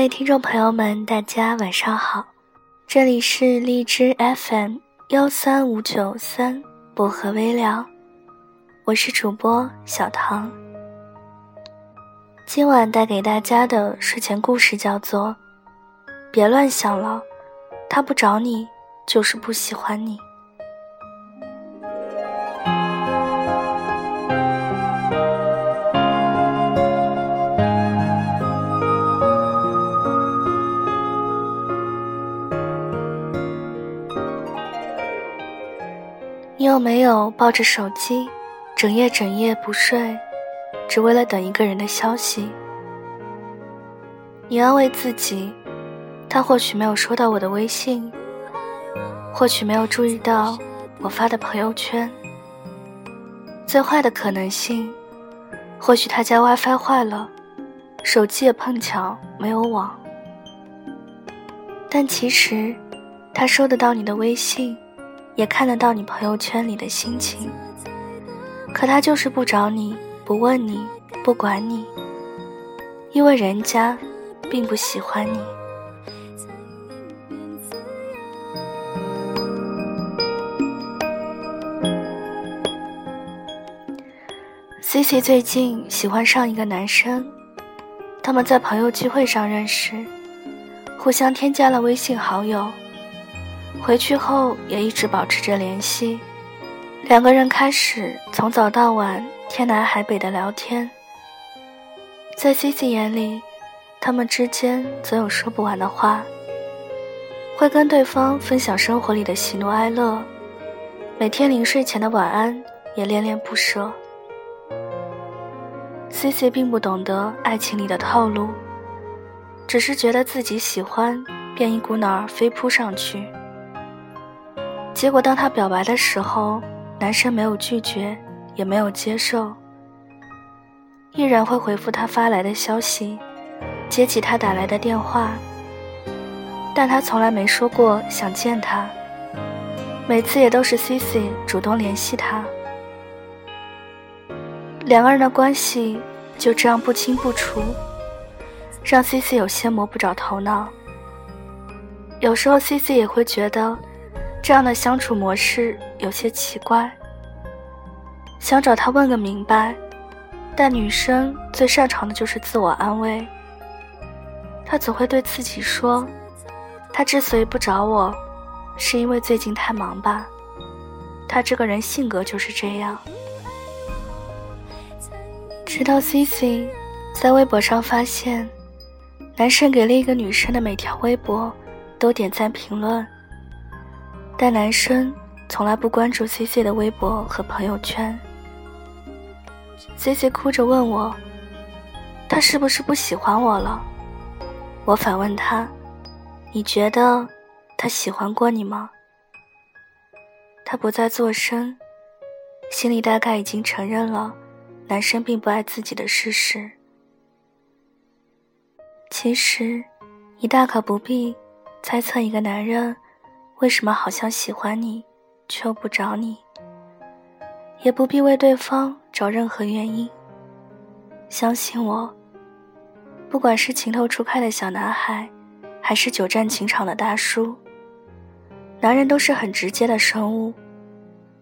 各位听众朋友们，大家晚上好，这里是荔枝 FM 幺三五九三薄荷微凉，我是主播小唐。今晚带给大家的睡前故事叫做《别乱想了，他不找你就是不喜欢你》。有没有抱着手机，整夜整夜不睡，只为了等一个人的消息？你安慰自己，他或许没有收到我的微信，或许没有注意到我发的朋友圈。最坏的可能性，或许他家 WiFi 坏了，手机也碰巧没有网。但其实，他收得到你的微信。也看得到你朋友圈里的心情，可他就是不找你，不问你，不管你，因为人家并不喜欢你。C C 最近喜欢上一个男生，他们在朋友聚会上认识，互相添加了微信好友。回去后也一直保持着联系，两个人开始从早到晚天南海北的聊天。在 C C 眼里，他们之间总有说不完的话，会跟对方分享生活里的喜怒哀乐，每天临睡前的晚安也恋恋不舍。C C 并不懂得爱情里的套路，只是觉得自己喜欢，便一股脑儿飞扑上去。结果，当他表白的时候，男生没有拒绝，也没有接受，依然会回复他发来的消息，接起他打来的电话。但他从来没说过想见他，每次也都是 C C 主动联系他。两个人的关系就这样不清不楚，让 C C 有些摸不着头脑。有时候 C C 也会觉得。这样的相处模式有些奇怪，想找他问个明白，但女生最擅长的就是自我安慰。她总会对自己说：“他之所以不找我，是因为最近太忙吧。他这个人性格就是这样。”直到 C C 在微博上发现，男生给另一个女生的每条微博都点赞评论。但男生从来不关注 C C 的微博和朋友圈。C C 哭着问我：“他是不是不喜欢我了？”我反问他：“你觉得他喜欢过你吗？”他不再作声，心里大概已经承认了男生并不爱自己的事实。其实，你大可不必猜测一个男人。为什么好像喜欢你，却又不找你？也不必为对方找任何原因。相信我，不管是情窦初开的小男孩，还是久战情场的大叔，男人都是很直接的生物。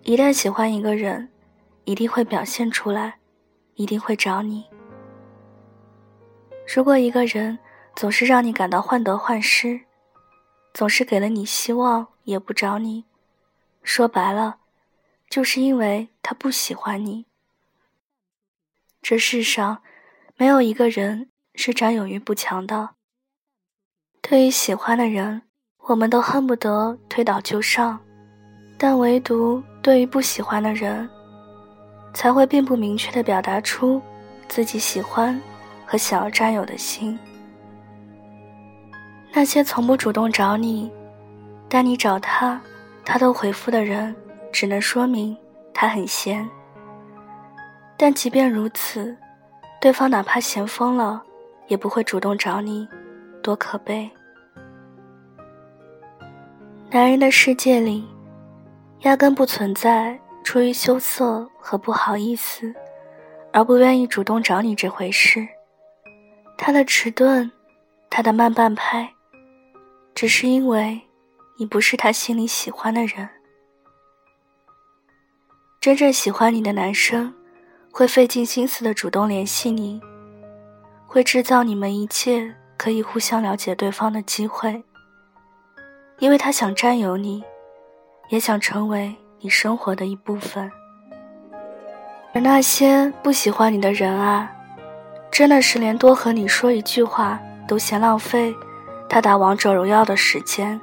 一旦喜欢一个人，一定会表现出来，一定会找你。如果一个人总是让你感到患得患失，总是给了你希望，也不找你，说白了，就是因为他不喜欢你。这世上，没有一个人是占有欲不强的。对于喜欢的人，我们都恨不得推倒就上，但唯独对于不喜欢的人，才会并不明确的表达出自己喜欢和想要占有的心。那些从不主动找你，但你找他，他都回复的人，只能说明他很闲。但即便如此，对方哪怕闲疯了，也不会主动找你，多可悲。男人的世界里，压根不存在出于羞涩和不好意思，而不愿意主动找你这回事。他的迟钝。他的慢半拍，只是因为你不是他心里喜欢的人。真正喜欢你的男生，会费尽心思的主动联系你，会制造你们一切可以互相了解对方的机会，因为他想占有你，也想成为你生活的一部分。而那些不喜欢你的人啊，真的是连多和你说一句话都嫌浪费他打王者荣耀的时间。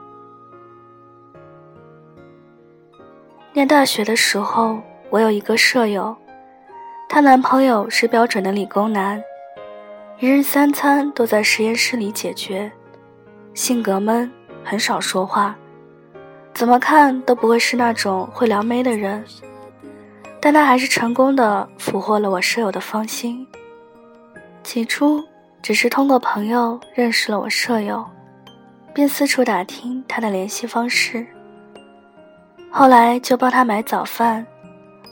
念大学的时候，我有一个舍友，她男朋友是标准的理工男，一日三餐都在实验室里解决，性格闷，很少说话，怎么看都不会是那种会撩妹的人。但他还是成功的俘获了我舍友的芳心。起初只是通过朋友认识了我舍友，便四处打听他的联系方式。后来就帮他买早饭，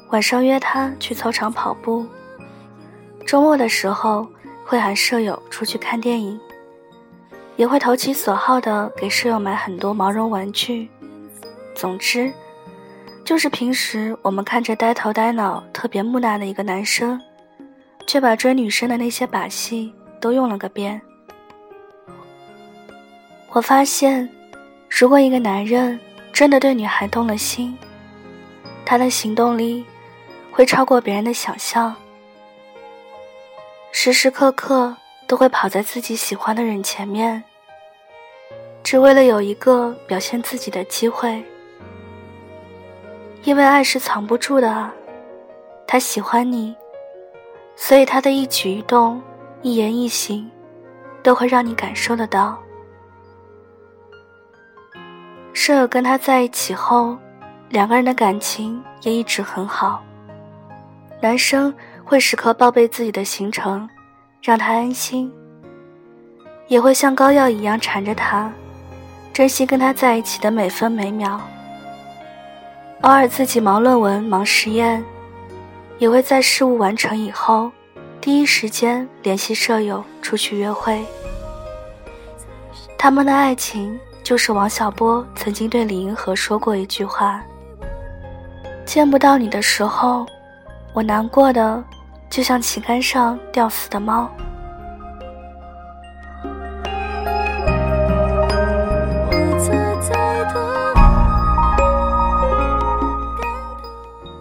晚上约他去操场跑步。周末的时候会喊舍友出去看电影，也会投其所好的给舍友买很多毛绒玩具。总之，就是平时我们看着呆头呆脑、特别木讷的一个男生，却把追女生的那些把戏都用了个遍。我发现，如果一个男人，真的对女孩动了心，他的行动力会超过别人的想象，时时刻刻都会跑在自己喜欢的人前面，只为了有一个表现自己的机会。因为爱是藏不住的，他喜欢你，所以他的一举一动、一言一行，都会让你感受得到。舍友跟他在一起后，两个人的感情也一直很好。男生会时刻报备自己的行程，让他安心；也会像膏药一样缠着他，珍惜跟他在一起的每分每秒。偶尔自己忙论文、忙实验，也会在事务完成以后，第一时间联系舍友出去约会。他们的爱情。就是王小波曾经对李银河说过一句话：“见不到你的时候，我难过的就像旗杆上吊死的猫。”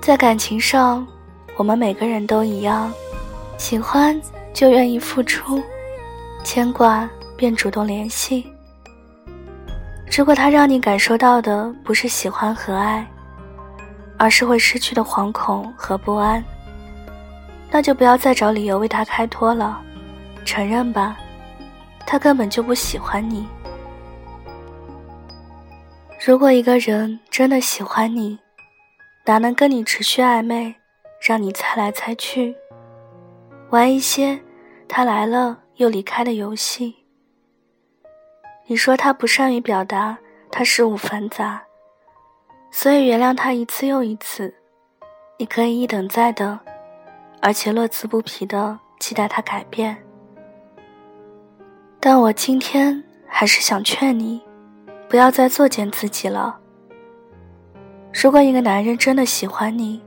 在感情上，我们每个人都一样，喜欢就愿意付出，牵挂便主动联系。如果他让你感受到的不是喜欢和爱，而是会失去的惶恐和不安，那就不要再找理由为他开脱了，承认吧，他根本就不喜欢你。如果一个人真的喜欢你，哪能跟你持续暧昧，让你猜来猜去，玩一些他来了又离开的游戏？你说他不善于表达，他事务繁杂，所以原谅他一次又一次。你可以一等再等，而且乐此不疲的期待他改变。但我今天还是想劝你，不要再作践自己了。如果一个男人真的喜欢你，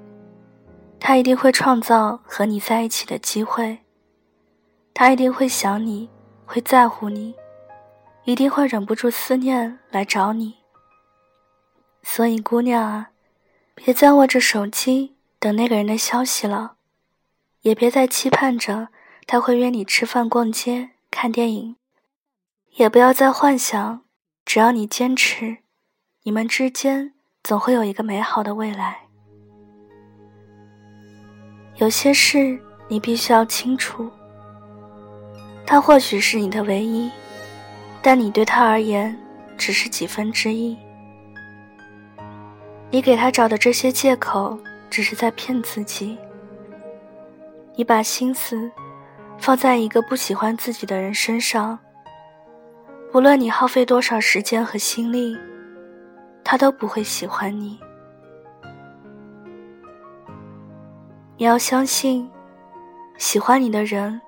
他一定会创造和你在一起的机会，他一定会想你，会在乎你。一定会忍不住思念来找你，所以姑娘啊，别再握着手机等那个人的消息了，也别再期盼着他会约你吃饭、逛街、看电影，也不要再幻想只要你坚持，你们之间总会有一个美好的未来。有些事你必须要清楚，他或许是你的唯一。但你对他而言，只是几分之一。你给他找的这些借口，只是在骗自己。你把心思放在一个不喜欢自己的人身上，不论你耗费多少时间和心力，他都不会喜欢你。你要相信，喜欢你的人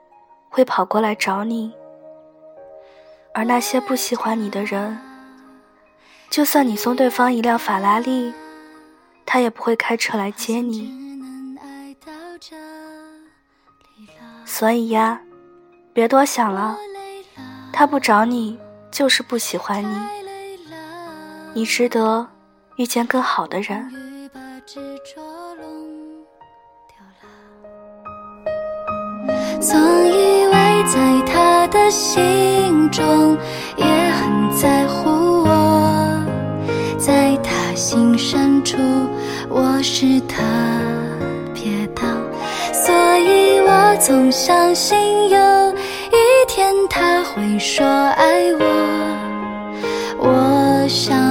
会跑过来找你。而那些不喜欢你的人，就算你送对方一辆法拉利，他也不会开车来接你。所以呀，别多想了，他不找你就是不喜欢你，你值得遇见更好的人。总以心中也很在乎我，在他心深处我是特别的，所以我总相信有一天他会说爱我。我想。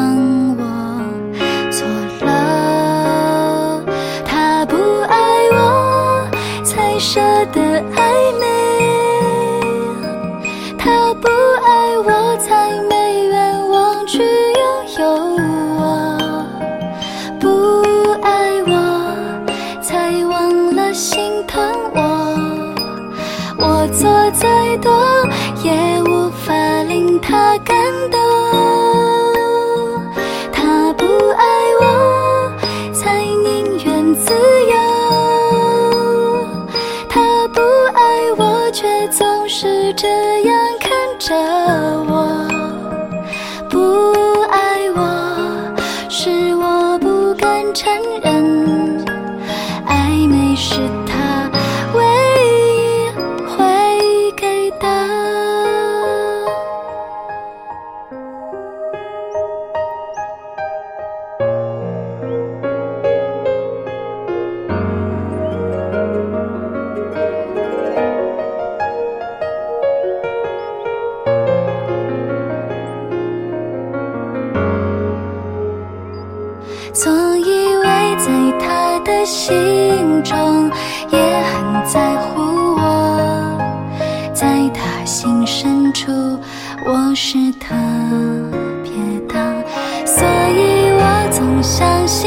说再多也无法令他感动，他不爱我才宁愿自由。他不爱我，却总是这样看着我，出我是特别的，所以我总相信